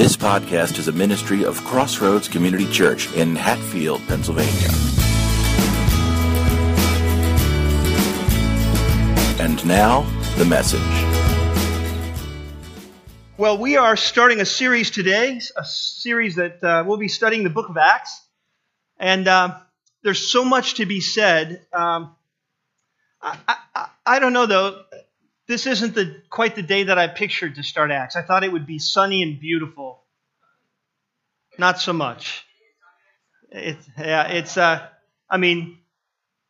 This podcast is a ministry of Crossroads Community Church in Hatfield, Pennsylvania. And now, the message. Well, we are starting a series today, a series that uh, we'll be studying the book of Acts. And uh, there's so much to be said. Um, I, I, I don't know, though this isn't the quite the day that I pictured to start Acts. I thought it would be sunny and beautiful. Not so much. It's yeah, it's uh, I mean,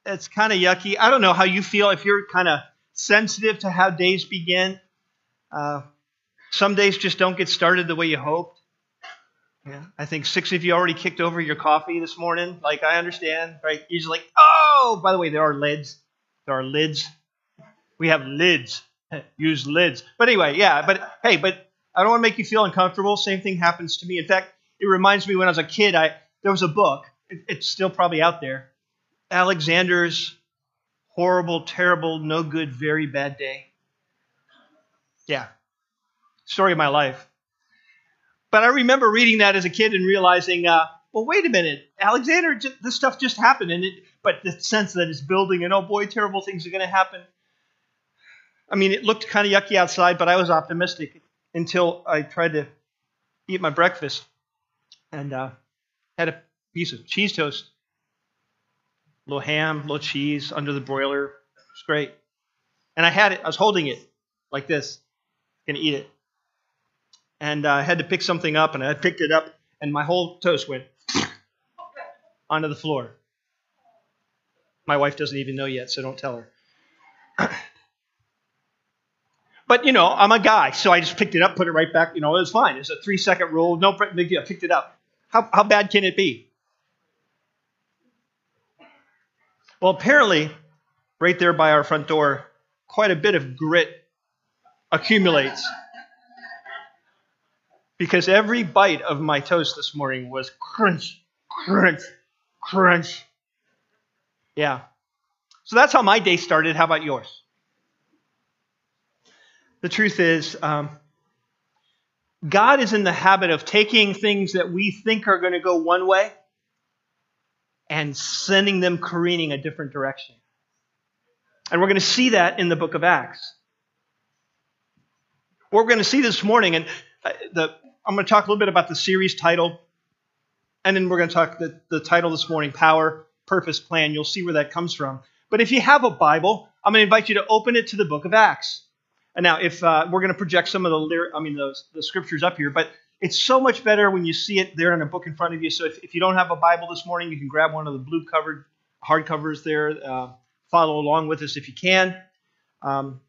it's kind of yucky. I don't know how you feel if you're kind of sensitive to how days begin. Uh, some days just don't get started the way you hoped. Yeah, I think six of you already kicked over your coffee this morning. Like I understand, right? You're just like, oh, by the way, there are lids. There are lids. We have lids. use lids. But anyway, yeah, but hey, but I don't want to make you feel uncomfortable. Same thing happens to me. In fact, it reminds me when I was a kid, I there was a book. It, it's still probably out there. Alexander's horrible, terrible, no good, very bad day. Yeah. Story of my life. But I remember reading that as a kid and realizing, uh, well, wait a minute, Alexander, this stuff just happened, and it, but the sense that it's building, and oh boy, terrible things are going to happen. I mean, it looked kind of yucky outside, but I was optimistic until I tried to eat my breakfast and uh, had a piece of cheese toast, a little ham, a little cheese under the broiler. It was great. And I had it, I was holding it like this, gonna eat it. And uh, I had to pick something up, and I picked it up, and my whole toast went onto the floor. My wife doesn't even know yet, so don't tell her. But, you know, I'm a guy, so I just picked it up, put it right back. You know, it was fine. It's a three second rule. No big deal. I picked it up. How, how bad can it be? Well, apparently, right there by our front door, quite a bit of grit accumulates. Because every bite of my toast this morning was crunch, crunch, crunch. Yeah. So that's how my day started. How about yours? The truth is, um, God is in the habit of taking things that we think are going to go one way and sending them careening a different direction. And we're going to see that in the book of Acts. What we're going to see this morning, and uh, the, I'm going to talk a little bit about the series title, and then we're going to talk the, the title this morning Power, Purpose, Plan. You'll see where that comes from. But if you have a Bible, I'm going to invite you to open it to the book of Acts. And now, if uh, we're going to project some of the I mean, the scriptures up here, but it's so much better when you see it there in a book in front of you. So if, if you don't have a Bible this morning, you can grab one of the blue covered hardcovers there. Uh, follow along with us if you can. Um,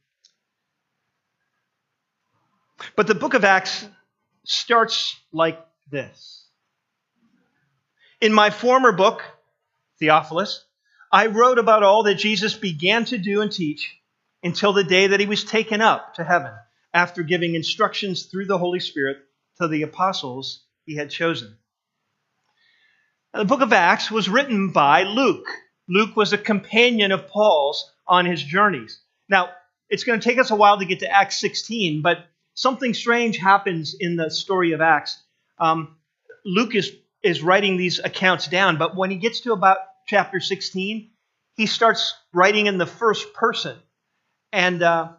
but the book of Acts starts like this. In my former book, Theophilus, I wrote about all that Jesus began to do and teach until the day that he was taken up to heaven after giving instructions through the Holy Spirit to the apostles he had chosen. Now, the book of Acts was written by Luke. Luke was a companion of Paul's on his journeys. Now, it's going to take us a while to get to Acts 16, but something strange happens in the story of Acts. Um, Luke is, is writing these accounts down, but when he gets to about chapter 16, he starts writing in the first person. And uh,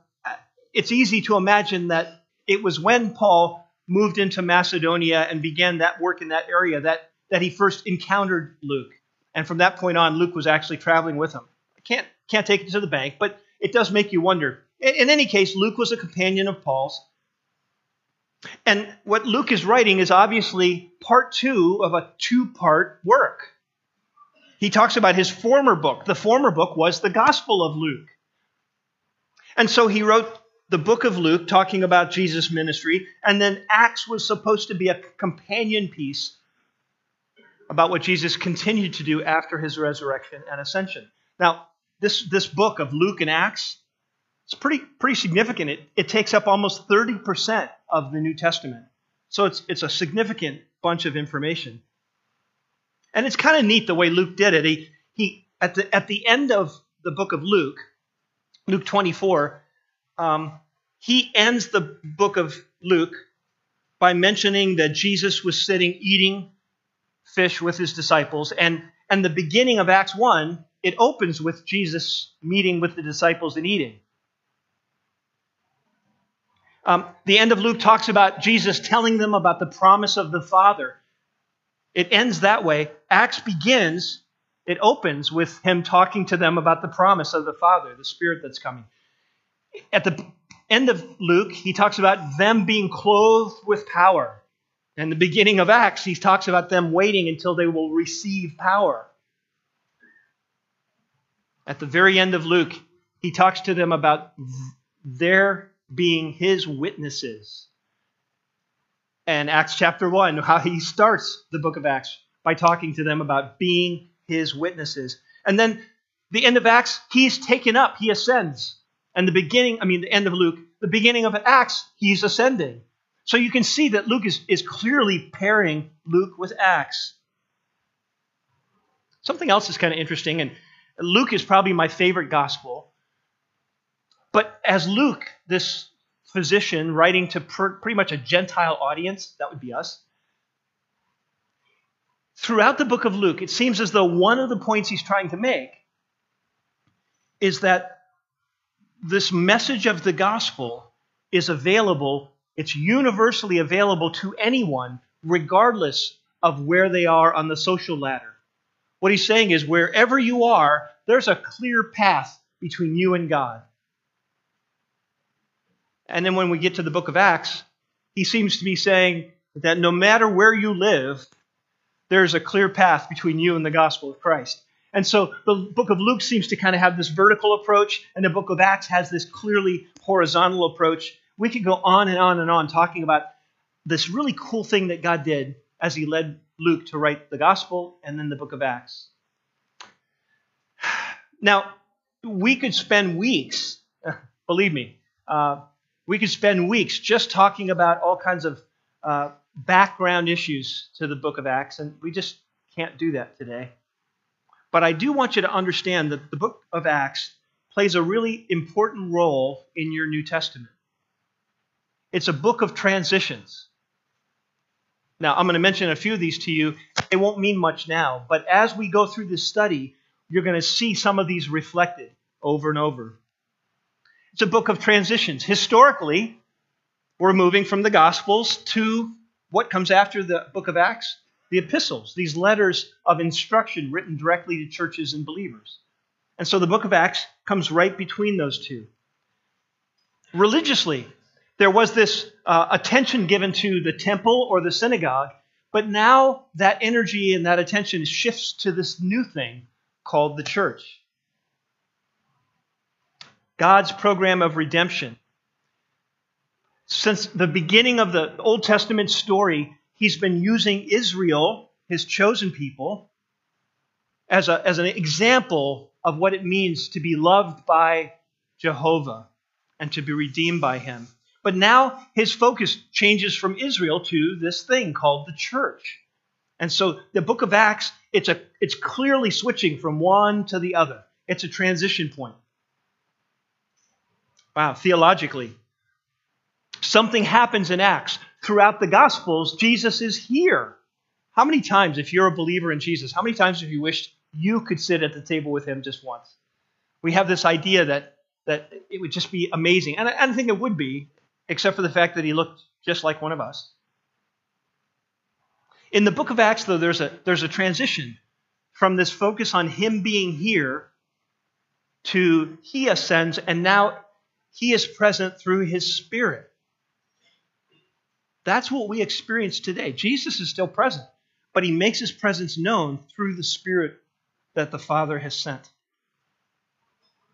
it's easy to imagine that it was when Paul moved into Macedonia and began that work in that area that, that he first encountered Luke. And from that point on, Luke was actually traveling with him. I can't, can't take it to the bank, but it does make you wonder. In, in any case, Luke was a companion of Paul's. And what Luke is writing is obviously part two of a two part work. He talks about his former book. The former book was the Gospel of Luke. And so he wrote the book of Luke talking about Jesus' ministry, and then Acts was supposed to be a companion piece about what Jesus continued to do after his resurrection and ascension. Now, this, this book of Luke and Acts, it's pretty, pretty significant. It, it takes up almost 30% of the New Testament. So it's, it's a significant bunch of information. And it's kind of neat the way Luke did it. He, he, at, the, at the end of the book of Luke, Luke 24, um, he ends the book of Luke by mentioning that Jesus was sitting eating fish with his disciples. And, and the beginning of Acts 1, it opens with Jesus meeting with the disciples and eating. Um, the end of Luke talks about Jesus telling them about the promise of the Father. It ends that way. Acts begins, it opens with him talking to them about the promise of the Father, the Spirit that's coming. At the end of Luke, he talks about them being clothed with power. And the beginning of Acts, he talks about them waiting until they will receive power. At the very end of Luke, he talks to them about their being his witnesses. And Acts chapter 1, how he starts the book of Acts by talking to them about being his witnesses. And then the end of Acts, he's taken up, he ascends. And the beginning, I mean, the end of Luke, the beginning of Acts, he's ascending. So you can see that Luke is, is clearly pairing Luke with Acts. Something else is kind of interesting, and Luke is probably my favorite gospel. But as Luke, this physician writing to pretty much a Gentile audience, that would be us, throughout the book of Luke, it seems as though one of the points he's trying to make is that this message of the gospel is available, it's universally available to anyone, regardless of where they are on the social ladder. What he's saying is, wherever you are, there's a clear path between you and God. And then when we get to the book of Acts, he seems to be saying that no matter where you live, there's a clear path between you and the gospel of Christ. And so the book of Luke seems to kind of have this vertical approach, and the book of Acts has this clearly horizontal approach. We could go on and on and on talking about this really cool thing that God did as he led Luke to write the gospel and then the book of Acts. Now, we could spend weeks, believe me, uh, we could spend weeks just talking about all kinds of uh, background issues to the book of Acts, and we just can't do that today. But I do want you to understand that the book of Acts plays a really important role in your New Testament. It's a book of transitions. Now, I'm going to mention a few of these to you. They won't mean much now, but as we go through this study, you're going to see some of these reflected over and over. It's a book of transitions. Historically, we're moving from the Gospels to what comes after the book of Acts? the epistles, these letters of instruction written directly to churches and believers. And so the book of Acts comes right between those two. Religiously, there was this uh, attention given to the temple or the synagogue, but now that energy and that attention shifts to this new thing called the church. God's program of redemption. Since the beginning of the Old Testament story, he's been using Israel, his chosen people, as, a, as an example of what it means to be loved by Jehovah and to be redeemed by him. But now his focus changes from Israel to this thing called the church. And so the book of Acts, it's, a, it's clearly switching from one to the other. It's a transition point. Wow, theologically. Something happens in Acts throughout the Gospels, Jesus is here. How many times, if you're a believer in Jesus, how many times have you wished you could sit at the table with him just once? We have this idea that, that it would just be amazing. And I, I think it would be, except for the fact that he looked just like one of us. In the book of Acts, though, there's a, there's a transition from this focus on him being here to he ascends, and now he is present through his spirit. That's what we experience today. Jesus is still present, but he makes his presence known through the Spirit that the Father has sent.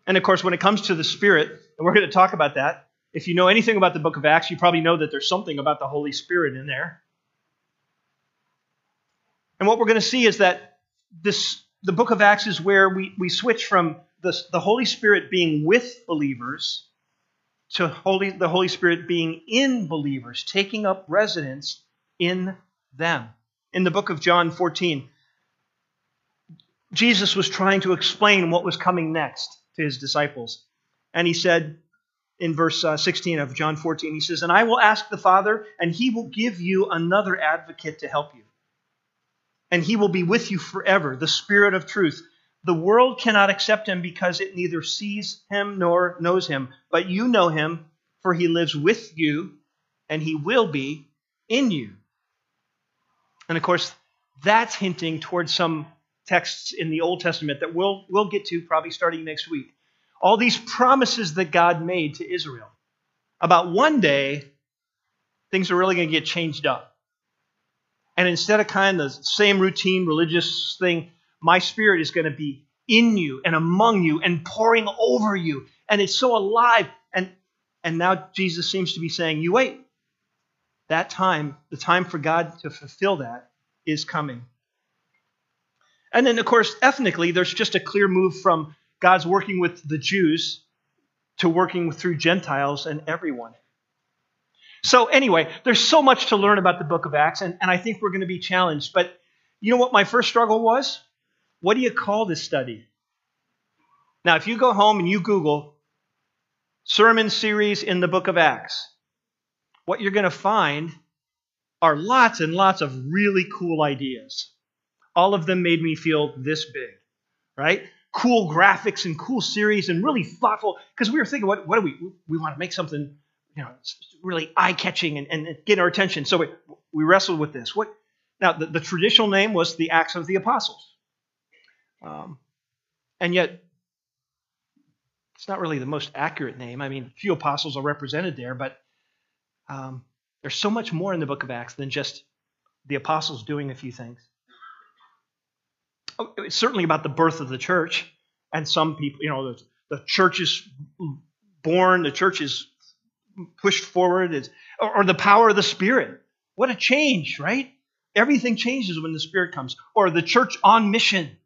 And of course, when it comes to the Spirit, and we're going to talk about that, if you know anything about the book of Acts, you probably know that there's something about the Holy Spirit in there. And what we're going to see is that this the book of Acts is where we, we switch from the, the Holy Spirit being with believers to Holy, the Holy Spirit being in believers, taking up residence in them. In the book of John 14, Jesus was trying to explain what was coming next to his disciples. And he said, in verse uh, 16 of John 14. He says, And I will ask the Father, and he will give you another advocate to help you. And he will be with you forever, the Spirit of truth. The world cannot accept him because it neither sees him nor knows him. But you know him, for he lives with you, and he will be in you. And of course, that's hinting towards some texts in the Old Testament that we'll, we'll get to probably starting next week. All these promises that God made to Israel about one day things are really going to get changed up. And instead of kind of the same routine religious thing, my spirit is going to be in you and among you and pouring over you. And it's so alive. And, and now Jesus seems to be saying, You wait. That time, the time for God to fulfill that, is coming. And then, of course, ethnically, there's just a clear move from God's working with the Jews to working through Gentiles and everyone. So, anyway, there's so much to learn about the book of Acts, and, and I think we're going to be challenged. But you know what my first struggle was? What do you call this study? Now, if you go home and you Google sermon series in the book of Acts, what you're going to find are lots and lots of really cool ideas. All of them made me feel this big, right? Cool graphics and cool series and really thoughtful. Because we were thinking, what, what do we? We want to make something, you know, really eye-catching and, and get our attention. So we, we wrestled with this. What? Now, the, the traditional name was the Acts of the Apostles. Um, and yet, it's not really the most accurate name. I mean, few apostles are represented there, but um, there's so much more in the book of Acts than just the apostles doing a few things. Oh, it's certainly about the birth of the church, and some people, you know, the, the church is born, the church is pushed forward, it's, or, or the power of the Spirit. What a change, right? Everything changes when the Spirit comes. Or the church on mission.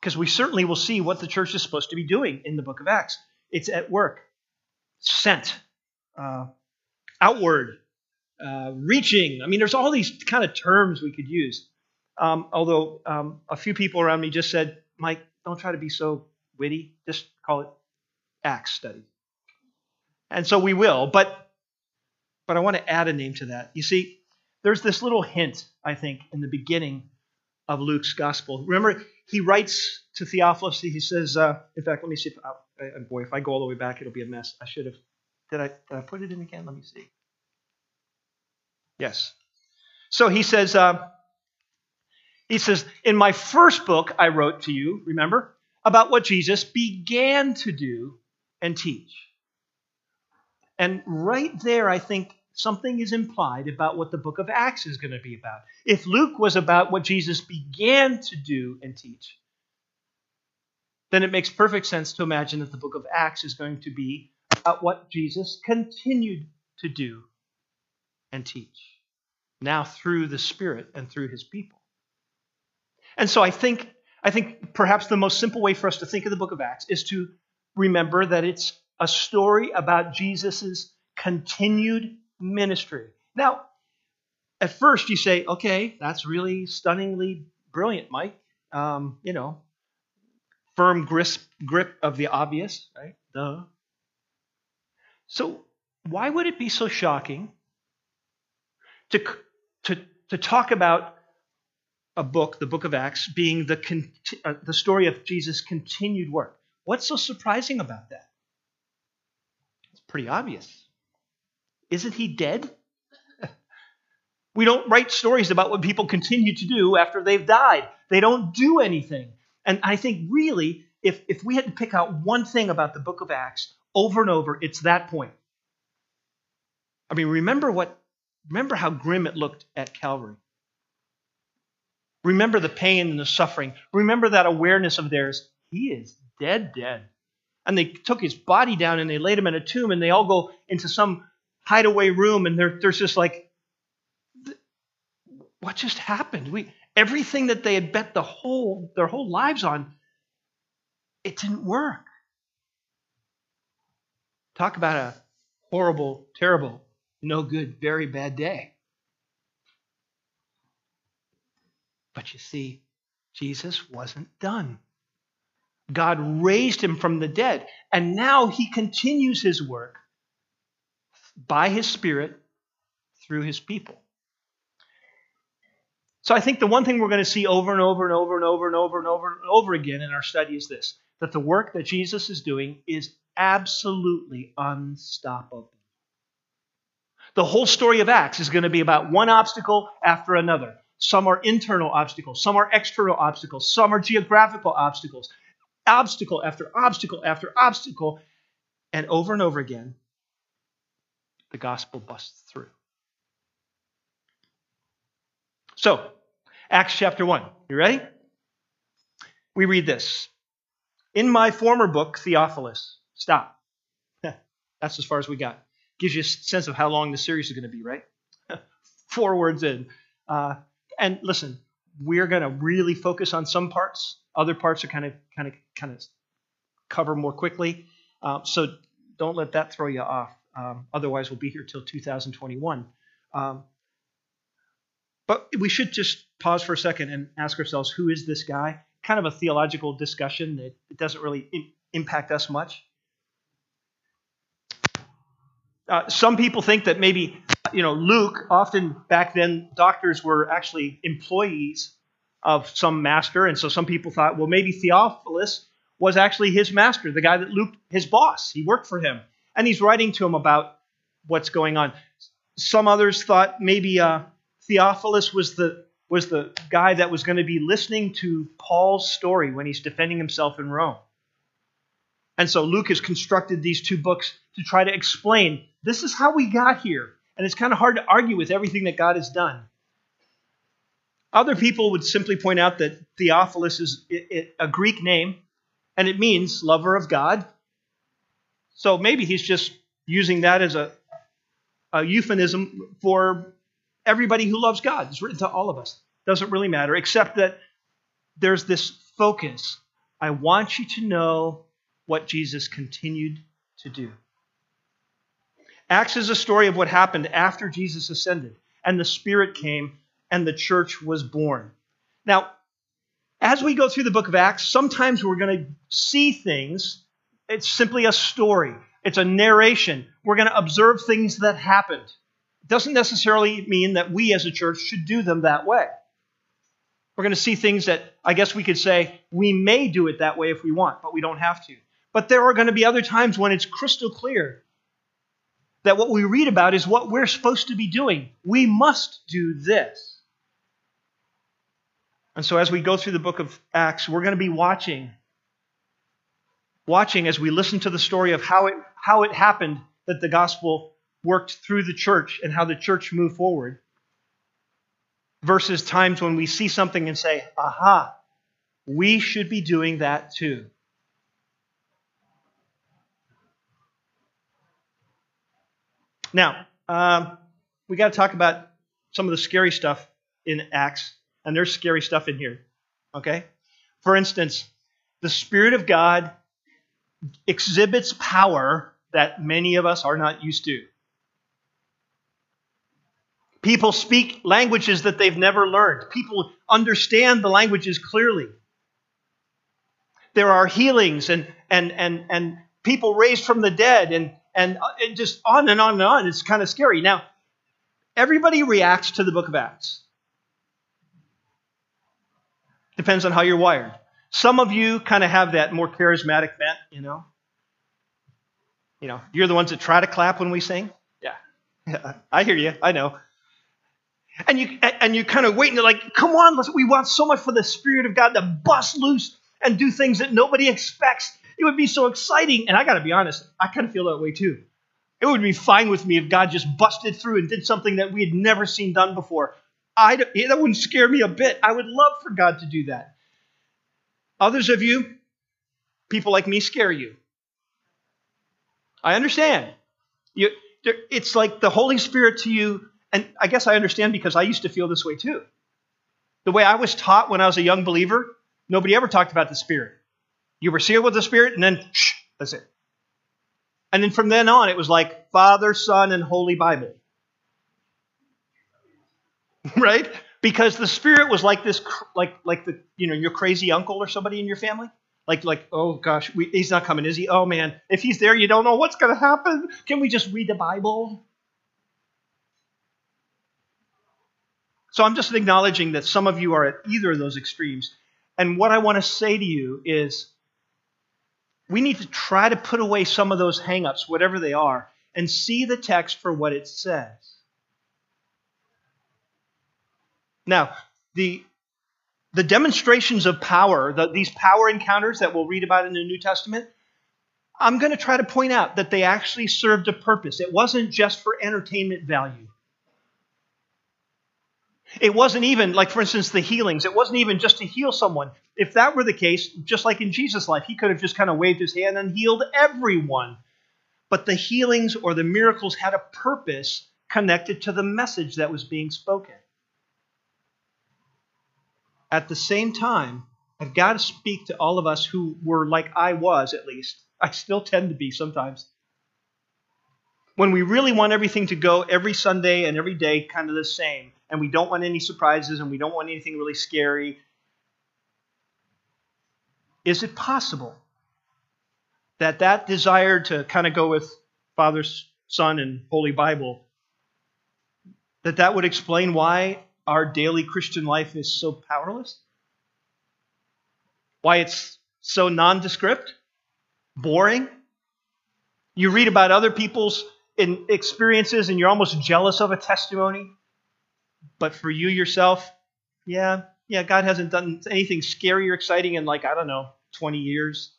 Because we certainly will see what the church is supposed to be doing in the book of Acts. It's at work, sent, uh, outward, uh, reaching. I mean, there's all these kind of terms we could use. Um, although um, a few people around me just said, Mike, don't try to be so witty. Just call it Acts study. And so we will, but but I want to add a name to that. You see, there's this little hint, I think, in the beginning of Luke's gospel. Remember, he writes to Theophilus. He says, uh, in fact, let me see if, uh, boy, if I go all the way back, it'll be a mess. I should have did I, did I put it in again? Let me see. Yes. So he says, uh, he says, in my first book I wrote to you, remember, about what Jesus began to do and teach. And right there, I think something is implied about what the book of Acts is going to be about. If Luke was about what Jesus began to do and teach, then it makes perfect sense to imagine that the book of Acts is going to be about what Jesus continued to do and teach, now through the Spirit and through his people. And so I think, I think perhaps the most simple way for us to think of the book of Acts is to remember that it's a story about Jesus' continued ministry. Now, at first you say, okay, that's really stunningly brilliant, Mike. Um, you know, firm grip, grip of the obvious, right? Duh. So, why would it be so shocking to, to, to talk about a book, the book of Acts, being the, uh, the story of Jesus' continued work? What's so surprising about that? It's pretty obvious. Isn't he dead? we don't write stories about what people continue to do after they've died. They don't do anything. And I think really, if, if we had to pick out one thing about the book of Acts, over and over, it's that point. I mean, remember what remember how grim it looked at Calvary. Remember the pain and the suffering. Remember that awareness of theirs. He is dead, dead. And they took his body down and they laid him in a tomb and they all go into some hideaway room and they're just like, what just happened? We everything that they had bet the whole their whole lives on, it didn't work. Talk about a horrible, terrible, no good, very bad day. But you see, Jesus wasn't done. God raised him from the dead. And now he continues his work by his Spirit through his people. So I think the one thing we're going to see over and over and over and over and over and over and over again in our study is this that the work that Jesus is doing is absolutely unstoppable. The whole story of Acts is going to be about one obstacle after another. Some are internal obstacles, some are external obstacles, some are geographical obstacles. Obstacle after obstacle after obstacle. And over and over again, the gospel busts through. So, Acts chapter 1. You ready? We read this. In my former book, Theophilus, stop. That's as far as we got. Gives you a sense of how long the series is going to be, right? Four words in. Uh, and listen, we're going to really focus on some parts. Other parts are kind of, kind of, kind of cover more quickly. Uh, so don't let that throw you off. Um, otherwise, we'll be here till 2021. Um, but we should just pause for a second and ask ourselves, who is this guy? Kind of a theological discussion that it doesn't really Im- impact us much. Uh, some people think that maybe, you know, Luke, often back then, doctors were actually employees of some master. And so some people thought, well, maybe Theophilus was actually his master, the guy that Luke, his boss. He worked for him. And he's writing to him about what's going on. Some others thought maybe uh, Theophilus was the was the guy that was going to be listening to Paul's story when he's defending himself in Rome. And so Luke has constructed these two books to try to explain this is how we got here. And it's kind of hard to argue with everything that God has done. Other people would simply point out that Theophilus is a Greek name and it means lover of God. So maybe he's just using that as a, a euphemism for everybody who loves God. It's written to all of us. Doesn't really matter, except that there's this focus. I want you to know what Jesus continued to do. Acts is a story of what happened after Jesus ascended and the Spirit came and the church was born. Now, as we go through the book of Acts, sometimes we're going to see things. It's simply a story, it's a narration. We're going to observe things that happened It doesn't necessarily mean that we as a church should do them that way. We're going to see things that I guess we could say we may do it that way if we want, but we don't have to. But there are going to be other times when it's crystal clear that what we read about is what we're supposed to be doing. We must do this. And so as we go through the book of Acts, we're going to be watching watching as we listen to the story of how it how it happened that the gospel worked through the church and how the church moved forward, versus times when we see something and say, aha, we should be doing that too. Now, um, we got to talk about some of the scary stuff in Acts, and there's scary stuff in here. Okay? For instance, the Spirit of God exhibits power that many of us are not used to. People speak languages that they've never learned. People understand the languages clearly. There are healings and, and, and, and people raised from the dead and, and, uh, and just on and on and on. It's kind of scary. Now, everybody reacts to the book of Acts. Depends on how you're wired. Some of you kind of have that more charismatic bent, you know. You know, you're the ones that try to clap when we sing. Yeah. yeah I hear you. I know. And you and you kind of waiting to like, come on, let's, we want so much for the Spirit of God to bust loose and do things that nobody expects. It would be so exciting. And I got to be honest, I kind of feel that way too. It would be fine with me if God just busted through and did something that we had never seen done before. I, that wouldn't scare me a bit. I would love for God to do that. Others of you, people like me, scare you. I understand. You, it's like the Holy Spirit to you and I guess I understand because I used to feel this way too. The way I was taught when I was a young believer, nobody ever talked about the Spirit. You were sealed with the Spirit, and then shh, that's it. And then from then on, it was like Father, Son, and Holy Bible. right? Because the Spirit was like this, like like the you know your crazy uncle or somebody in your family. Like, like, oh gosh, we, he's not coming, is he? Oh man, if he's there, you don't know what's going to happen. Can we just read the Bible? So I'm just acknowledging that some of you are at either of those extremes. And what I want to say to you is we need to try to put away some of those hangups, whatever they are, and see the text for what it says. Now, the the demonstrations of power, the, these power encounters that we'll read about in the New Testament, I'm going to try to point out that they actually served a purpose. It wasn't just for entertainment value. It wasn't even, like, for instance, the healings. It wasn't even just to heal someone. If that were the case, just like in Jesus' life, he could have just kind of waved his hand and healed everyone. But the healings or the miracles had a purpose connected to the message that was being spoken. At the same time, I've got to speak to all of us who were like I was, at least. I still tend to be sometimes. When we really want everything to go every Sunday and every day kind of the same, and we don't want any surprises and we don't want anything really scary. Is it possible that that desire to kind of go with Father, Son, and Holy Bible, that that would explain why our daily Christian life is so powerless? Why it's so nondescript, boring? You read about other people's experiences and you're almost jealous of a testimony. But for you yourself, yeah, yeah, God hasn't done anything scary or exciting in like, I don't know, 20 years.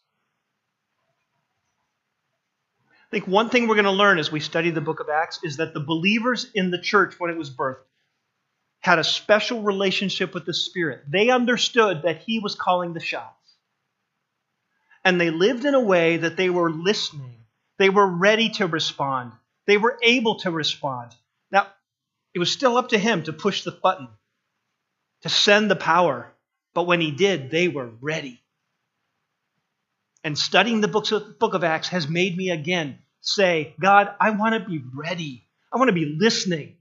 I think one thing we're going to learn as we study the book of Acts is that the believers in the church when it was birthed had a special relationship with the Spirit. They understood that He was calling the shots. And they lived in a way that they were listening, they were ready to respond, they were able to respond. Now, it was still up to him to push the button, to send the power. But when he did, they were ready. And studying the books of, book of Acts has made me again say, God, I want to be ready. I want to be listening.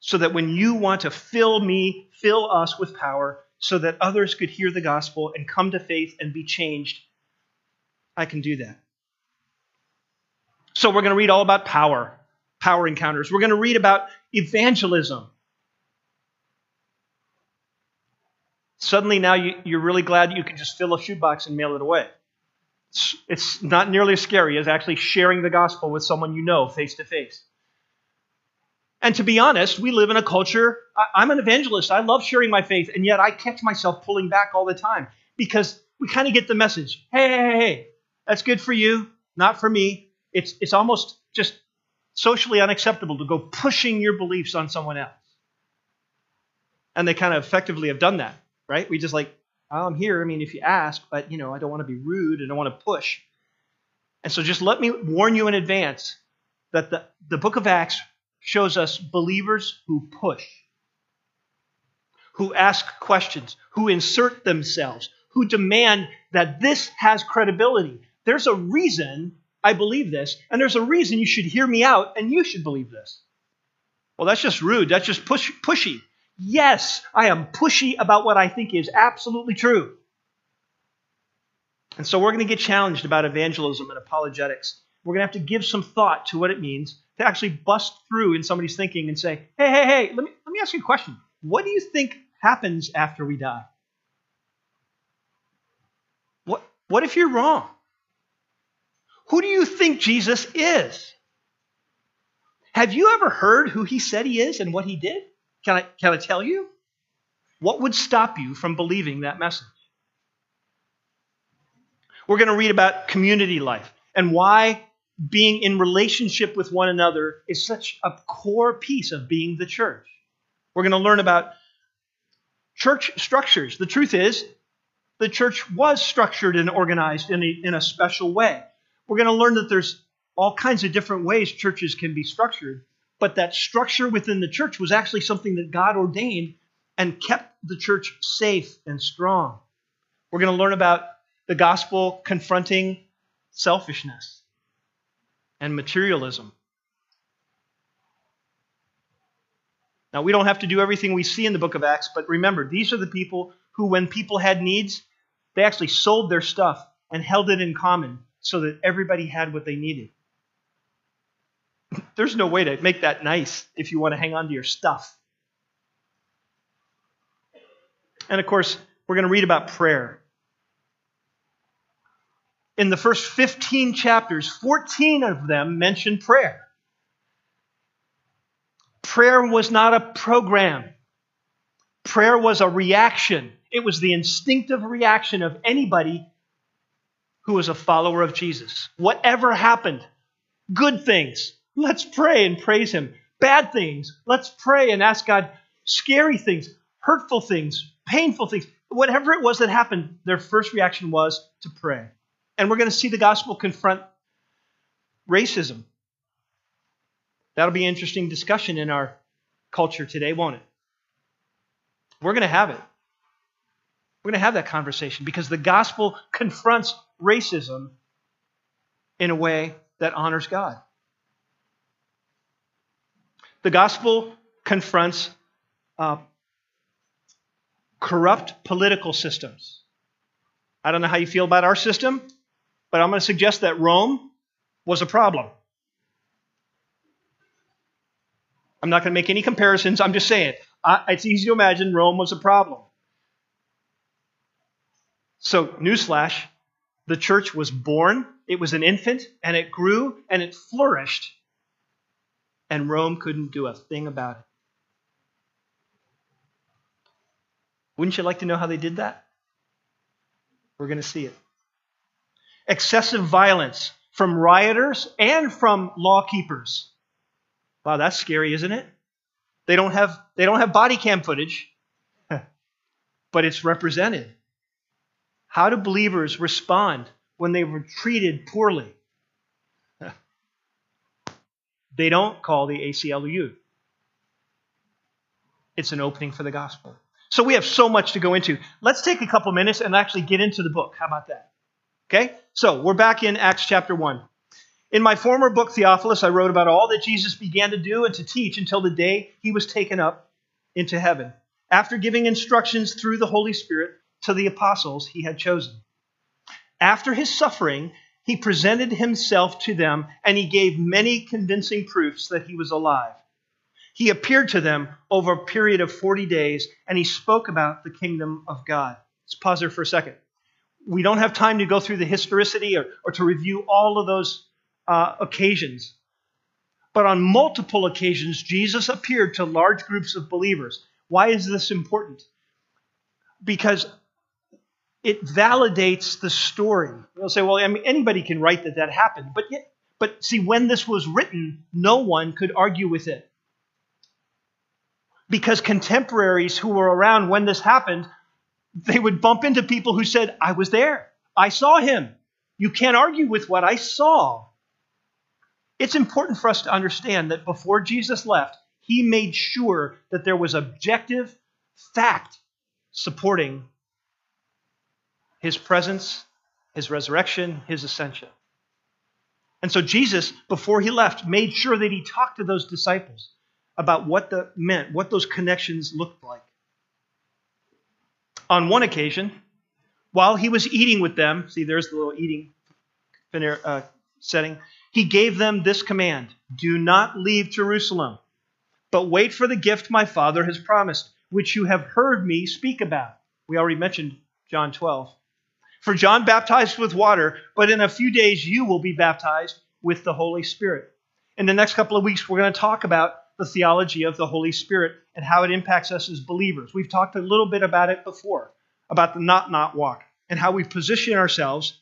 So that when you want to fill me, fill us with power, so that others could hear the gospel and come to faith and be changed, I can do that. So we're going to read all about power power encounters. We're going to read about evangelism. Suddenly, now you, are really glad you can just fill a shoebox and mail it away. It's, it's not nearly as scary as actually sharing the gospel with someone you know face to face. And to be honest, we live in a culture, I, I'm an evangelist. I love sharing my faith, and yet I catch myself pulling back all the time because we kind of get the message hey, hey, hey, hey, that's good for you, not for me. It's, it's almost just socially unacceptable to go pushing your beliefs on someone else. And they kind of effectively have done that, right? We just like, oh, I'm here. I mean, if you ask, but you know, I don't want to be rude. I don't want to push. And so just let me warn you in advance that the, the book of Acts shows us believers who push, who ask questions, who insert themselves, who demand that this has credibility. There's a reason I believe this, and there's a reason you should hear me out, and you should believe this. Well, that's just rude. That's just push, pushy. Yes, I am pushy about what I think is absolutely true. And so we're going to get challenged about evangelism and apologetics. We're going to have to give some thought to what it means to actually bust through in somebody's thinking and say, hey, hey, hey, let me, let me ask you a question. What do you think happens after we die? What, what if you're wrong? Who do you think Jesus is? Have you ever heard who he said he is and what he did? Can I, can I tell you? What would stop you from believing that message? We're going to read about community life and why being in relationship with one another is such a core piece of being the church. We're going to learn about church structures. The truth is, the church was structured and organized in a, in a special way we're going to learn that there's all kinds of different ways churches can be structured, but that structure within the church was actually something that God ordained and kept the church safe and strong. We're going to learn about the gospel confronting selfishness and materialism. Now, we don't have to do everything we see in the book of Acts, but remember, these are the people who, when people had needs, They actually sold their stuff and held it in common so that everybody had what they needed. There's no way to make that nice if you want to hang on to your stuff. And of course, we're going to read about prayer. In the first 15 chapters, 14 of them mention prayer. Prayer was not a program. Prayer was a reaction. It was the instinctive reaction of anybody who was a follower of Jesus. Whatever happened, good things, let's pray and praise Him. Bad things, let's pray and ask God. Scary things, hurtful things, painful things, whatever it was that happened, their first reaction was to pray. And we're going to see the gospel confront racism. That'll be an interesting discussion in our culture today, won't it? We're going to have it. We're going to have that conversation because the gospel confronts racism in a way that honors God. The gospel confronts uh, corrupt political systems. I don't know how you feel about our system, but I'm going to suggest that Rome was a problem. I'm not going to make any comparisons. I'm just saying. it's easy to imagine Rome was a problem. So, newsflash the church was born, it was an infant, and it grew and it flourished, and Rome couldn't do a thing about it. Wouldn't you like to know how they did that? We're going to see it. Excessive violence from rioters and from law keepers. Wow, that's scary, isn't it? They don't have they don't have body cam footage, but it's represented. How do believers respond when they were treated poorly? they don't call the ACLU. It's an opening for the gospel. So we have so much to go into. Let's take a couple minutes and actually get into the book. How about that? Okay? So we're back in Acts chapter 1. In my former book, Theophilus, I wrote about all that Jesus began to do and to teach until the day he was taken up into heaven, after giving instructions through the Holy Spirit to the apostles he had chosen. After his suffering, he presented himself to them and he gave many convincing proofs that he was alive. He appeared to them over a period of 40 days and he spoke about the kingdom of God. Let's pause there for a second. We don't have time to go through the historicity or, or to review all of those uh, occasions. But on multiple occasions, Jesus appeared to large groups of believers. Why is this important? Because it validates the story. You'll say, well, I mean, anybody can write that that happened. But, yet, but see, when this was written, no one could argue with it because contemporaries who were around when this happened, they would bump into people who said, I was there. I saw him. You can't argue with what I saw. It's important for us to understand that before Jesus left, he made sure that there was objective fact supporting his presence, his resurrection, his ascension. And so Jesus, before he left, made sure that he talked to those disciples about what that meant, what those connections looked like. On one occasion, while he was eating with them, see, there's the little eating uh, setting, he gave them this command Do not leave Jerusalem, but wait for the gift my Father has promised, which you have heard me speak about. We already mentioned John 12. For John baptized with water, but in a few days you will be baptized with the Holy Spirit. In the next couple of weeks, we're going to talk about the theology of the Holy Spirit and how it impacts us as believers. We've talked a little bit about it before, about the not not walk, and how we position ourselves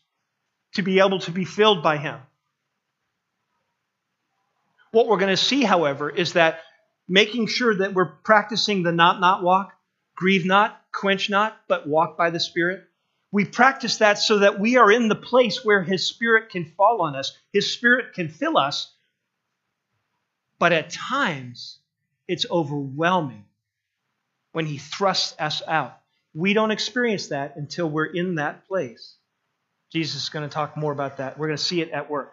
to be able to be filled by Him. What we're going to see, however, is that making sure that we're practicing the not not walk, grieve not, quench not, but walk by the Spirit. We practice that so that we are in the place where His Spirit can fall on us, His Spirit can fill us, but at times, it's overwhelming when he thrusts us out. We don't experience that until we're in that place. Jesus is going to talk more about that. We're going to see it at work.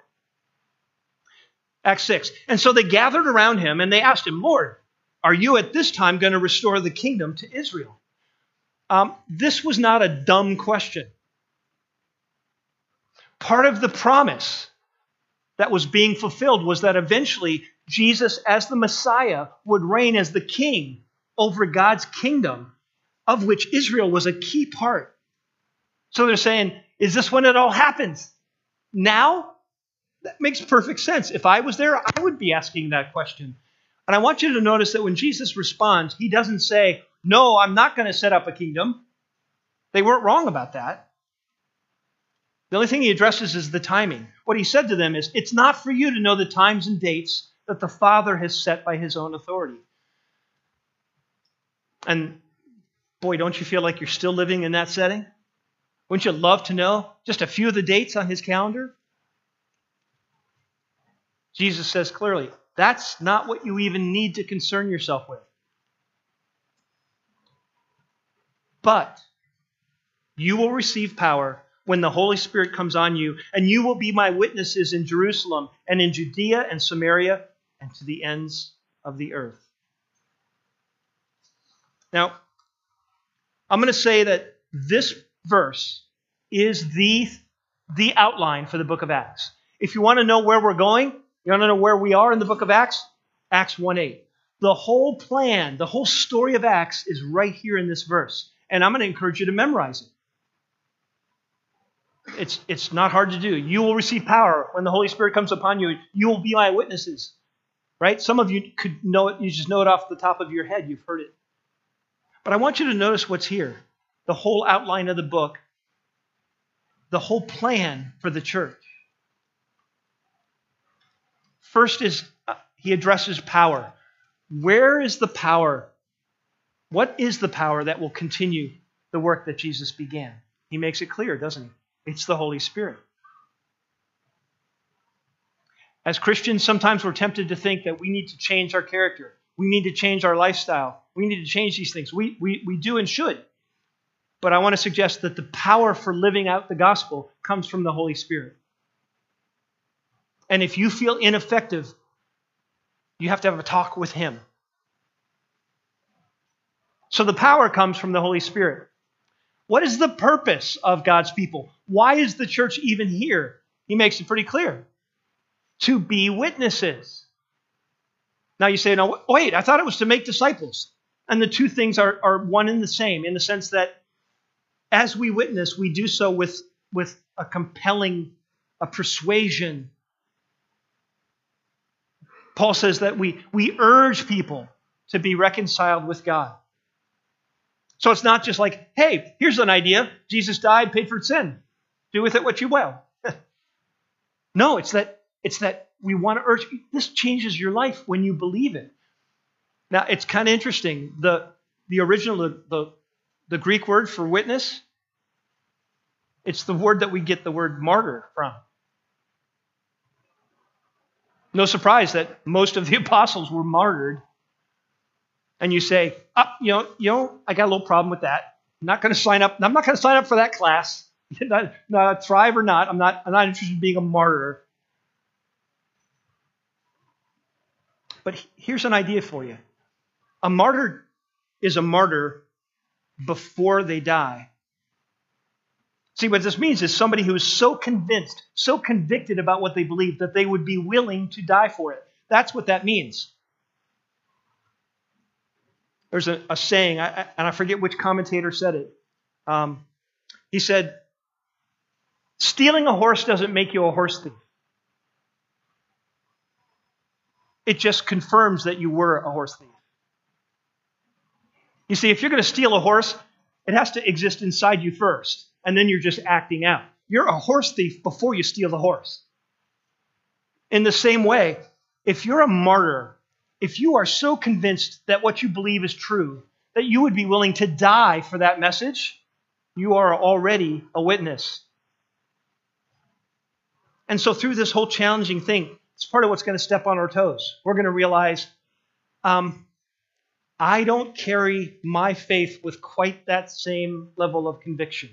Acts 6. And so they gathered around him and they asked him, Lord, are you at this time going to restore the kingdom to Israel? Um, this was not a dumb question. Part of the promise that was being fulfilled was that eventually Jesus, as the Messiah, would reign as the king over God's kingdom, of which Israel was a key part. So they're saying, is this when it all happens? Now? That makes perfect sense. If I was there, I would be asking that question. And I want you to notice that when Jesus responds, he doesn't say, No, I'm not going to set up a kingdom. They weren't wrong about that. The only thing he addresses is the timing. What he said to them is, It's not for you to know the times and dates that the Father has set by his own authority. And boy, don't you feel like you're still living in that setting? Wouldn't you love to know just a few of the dates on his calendar? Jesus says clearly, that's not what you even need to concern yourself with. But you will receive power when the Holy Spirit comes on you, and you will be my witnesses in Jerusalem and in Judea and Samaria and to the ends of the earth. Now, I'm going to say that this verse is the, the outline for the book of Acts. If you want to know where we're going, you want to know where we are in the book of Acts? Acts 1 8. The whole plan, the whole story of Acts is right here in this verse. And I'm going to encourage you to memorize it. It's, it's not hard to do. You will receive power when the Holy Spirit comes upon you. You will be my witnesses. Right? Some of you could know it, you just know it off the top of your head. You've heard it. But I want you to notice what's here the whole outline of the book, the whole plan for the church. First is uh, he addresses power. Where is the power? What is the power that will continue the work that Jesus began? He makes it clear, doesn't he? It's the Holy Spirit. As Christians, sometimes we're tempted to think that we need to change our character. We need to change our lifestyle. We need to change these things. We, we, we do and should. But I want to suggest that the power for living out the gospel comes from the Holy Spirit. And if you feel ineffective, you have to have a talk with Him. So the power comes from the Holy Spirit. What is the purpose of God's people? Why is the church even here? He makes it pretty clear to be witnesses. Now you say, no, wait, I thought it was to make disciples. And the two things are, are one and the same in the sense that as we witness, we do so with, with a compelling a persuasion. Paul says that we, we urge people to be reconciled with God. So it's not just like, hey, here's an idea. Jesus died, paid for sin. Do with it what you will. no, it's that it's that we want to urge this changes your life when you believe it. Now it's kind of interesting. The the original the, the, Greek word for witness, it's the word that we get the word martyr from. No surprise that most of the apostles were martyred and you say, oh, you know, you know, I got a little problem with that. I'm not going to sign up. I'm not going to sign up for that class. not, not, thrive or not, I'm not. I'm not interested in being a martyr. But here's an idea for you: a martyr is a martyr before they die. See, what this means is somebody who is so convinced, so convicted about what they believe that they would be willing to die for it. That's what that means. There's a, a saying, I, and I forget which commentator said it. Um, he said, Stealing a horse doesn't make you a horse thief. It just confirms that you were a horse thief. You see, if you're going to steal a horse, it has to exist inside you first, and then you're just acting out. You're a horse thief before you steal the horse. In the same way, if you're a martyr if you are so convinced that what you believe is true, that you would be willing to die for that message, you are already a witness. And so, through this whole challenging thing, it's part of what's going to step on our toes. We're going to realize um, I don't carry my faith with quite that same level of conviction.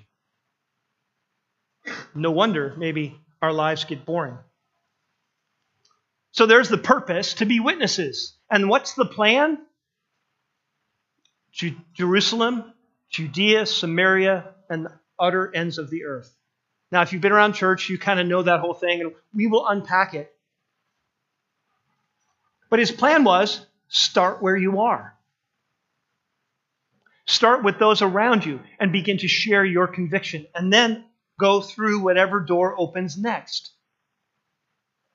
No wonder maybe our lives get boring. So there's the purpose to be witnesses. And what's the plan? Jerusalem, Judea, Samaria, and the utter ends of the earth. Now, if you've been around church, you kind of know that whole thing, and we will unpack it. But his plan was start where you are. Start with those around you and begin to share your conviction, and then go through whatever door opens next.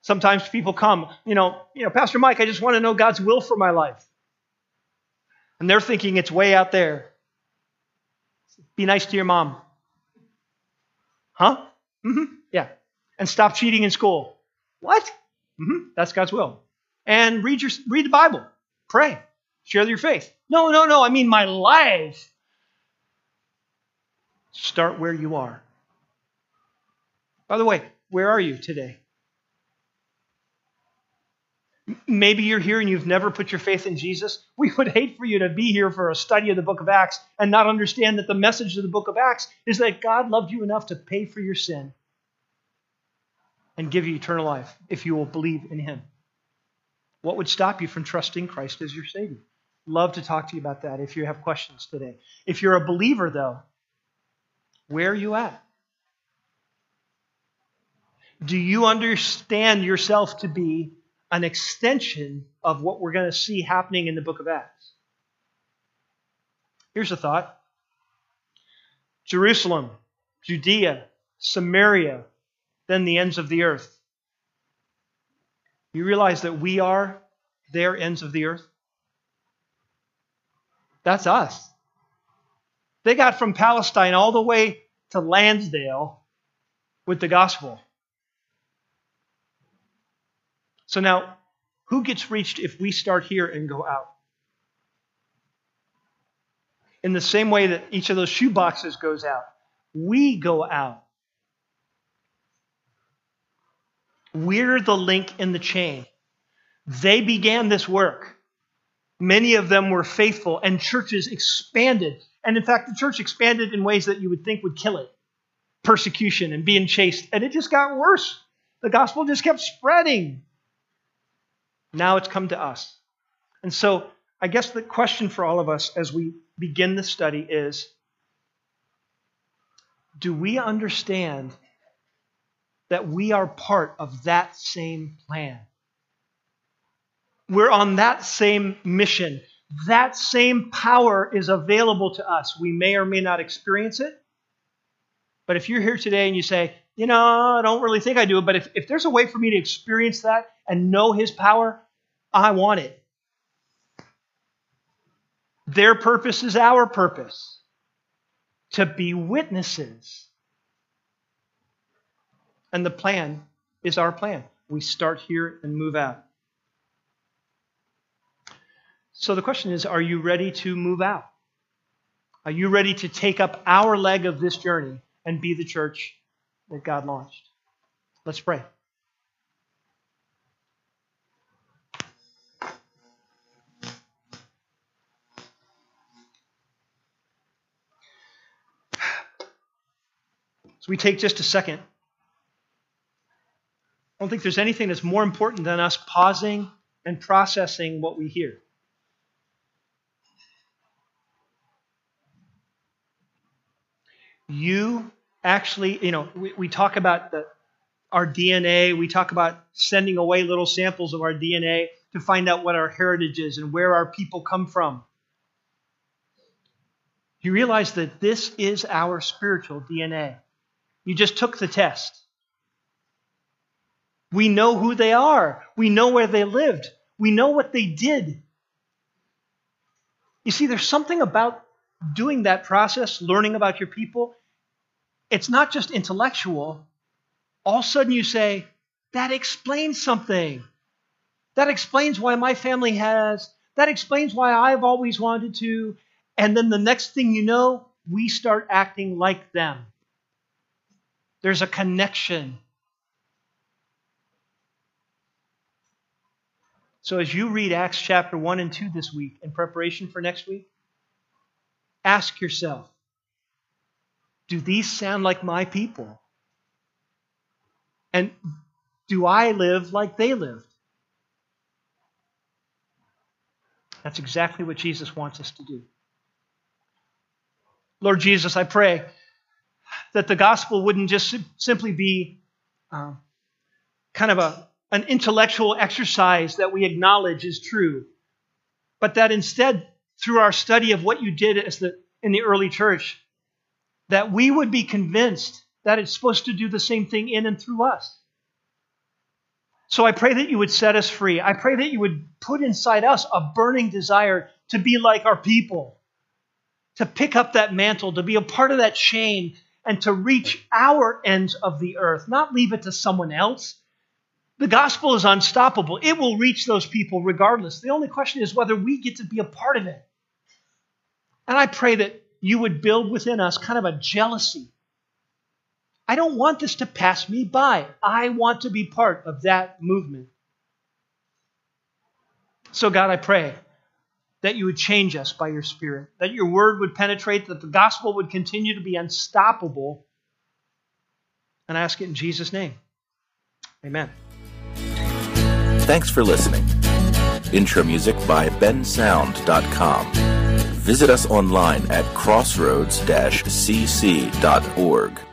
Sometimes people come, you know, you know, Pastor Mike, I just want to know God's will for my life. And they're thinking it's way out there. Be nice to your mom. Huh? Mm-hmm. Yeah. And stop cheating in school. What? Mm-hmm. That's God's will. And read your read the Bible. Pray. Share your faith. No, no, no. I mean my life. Start where you are. By the way, where are you today? Maybe you're here and you've never put your faith in Jesus. We would hate for you to be here for a study of the book of Acts and not understand that the message of the book of Acts is that God loved you enough to pay for your sin and give you eternal life if you will believe in Him. What would stop you from trusting Christ as your Savior? Love to talk to you about that if you have questions today. If you're a believer, though, where are you at? Do you understand yourself to be an extension of what we're going to see happening in the book of Acts? Here's a thought Jerusalem, Judea, Samaria, then the ends of the earth. You realize that we are their ends of the earth? That's us. They got from Palestine all the way to Lansdale with the gospel. So now, who gets reached if we start here and go out? In the same way that each of those shoe boxes goes out, we go out. We're the link in the chain. They began this work. Many of them were faithful, and churches expanded. And in fact, the church expanded in ways that you would think would kill it persecution and being chased. And it just got worse. The gospel just kept spreading. Now it's come to us. And so I guess the question for all of us as we begin the study is do we understand that we are part of that same plan? We're on that same mission. That same power is available to us. We may or may not experience it. But if you're here today and you say, you know, I don't really think I do, but if, if there's a way for me to experience that and know his power, I want it. Their purpose is our purpose to be witnesses. And the plan is our plan. We start here and move out. So the question is are you ready to move out? Are you ready to take up our leg of this journey and be the church that God launched? Let's pray. So we take just a second. I don't think there's anything that's more important than us pausing and processing what we hear. You actually, you know, we, we talk about the, our DNA, we talk about sending away little samples of our DNA to find out what our heritage is and where our people come from. You realize that this is our spiritual DNA. You just took the test. We know who they are. We know where they lived. We know what they did. You see, there's something about doing that process, learning about your people. It's not just intellectual. All of a sudden you say, that explains something. That explains why my family has. That explains why I've always wanted to. And then the next thing you know, we start acting like them. There's a connection. So as you read Acts chapter 1 and 2 this week in preparation for next week, ask yourself do these sound like my people? And do I live like they lived? That's exactly what Jesus wants us to do. Lord Jesus, I pray that the gospel wouldn't just simply be uh, kind of a, an intellectual exercise that we acknowledge is true, but that instead, through our study of what you did the, in the early church, that we would be convinced that it's supposed to do the same thing in and through us. So I pray that you would set us free. I pray that you would put inside us a burning desire to be like our people, to pick up that mantle, to be a part of that chain, and to reach our ends of the earth, not leave it to someone else. The gospel is unstoppable. It will reach those people regardless. The only question is whether we get to be a part of it. And I pray that you would build within us kind of a jealousy I don't want this to pass me by. I want to be part of that movement. So, God, I pray that you would change us by your Spirit, that your word would penetrate, that the gospel would continue to be unstoppable. And I ask it in Jesus' name. Amen. Thanks for listening. Intro music by bensound.com. Visit us online at crossroads-cc.org.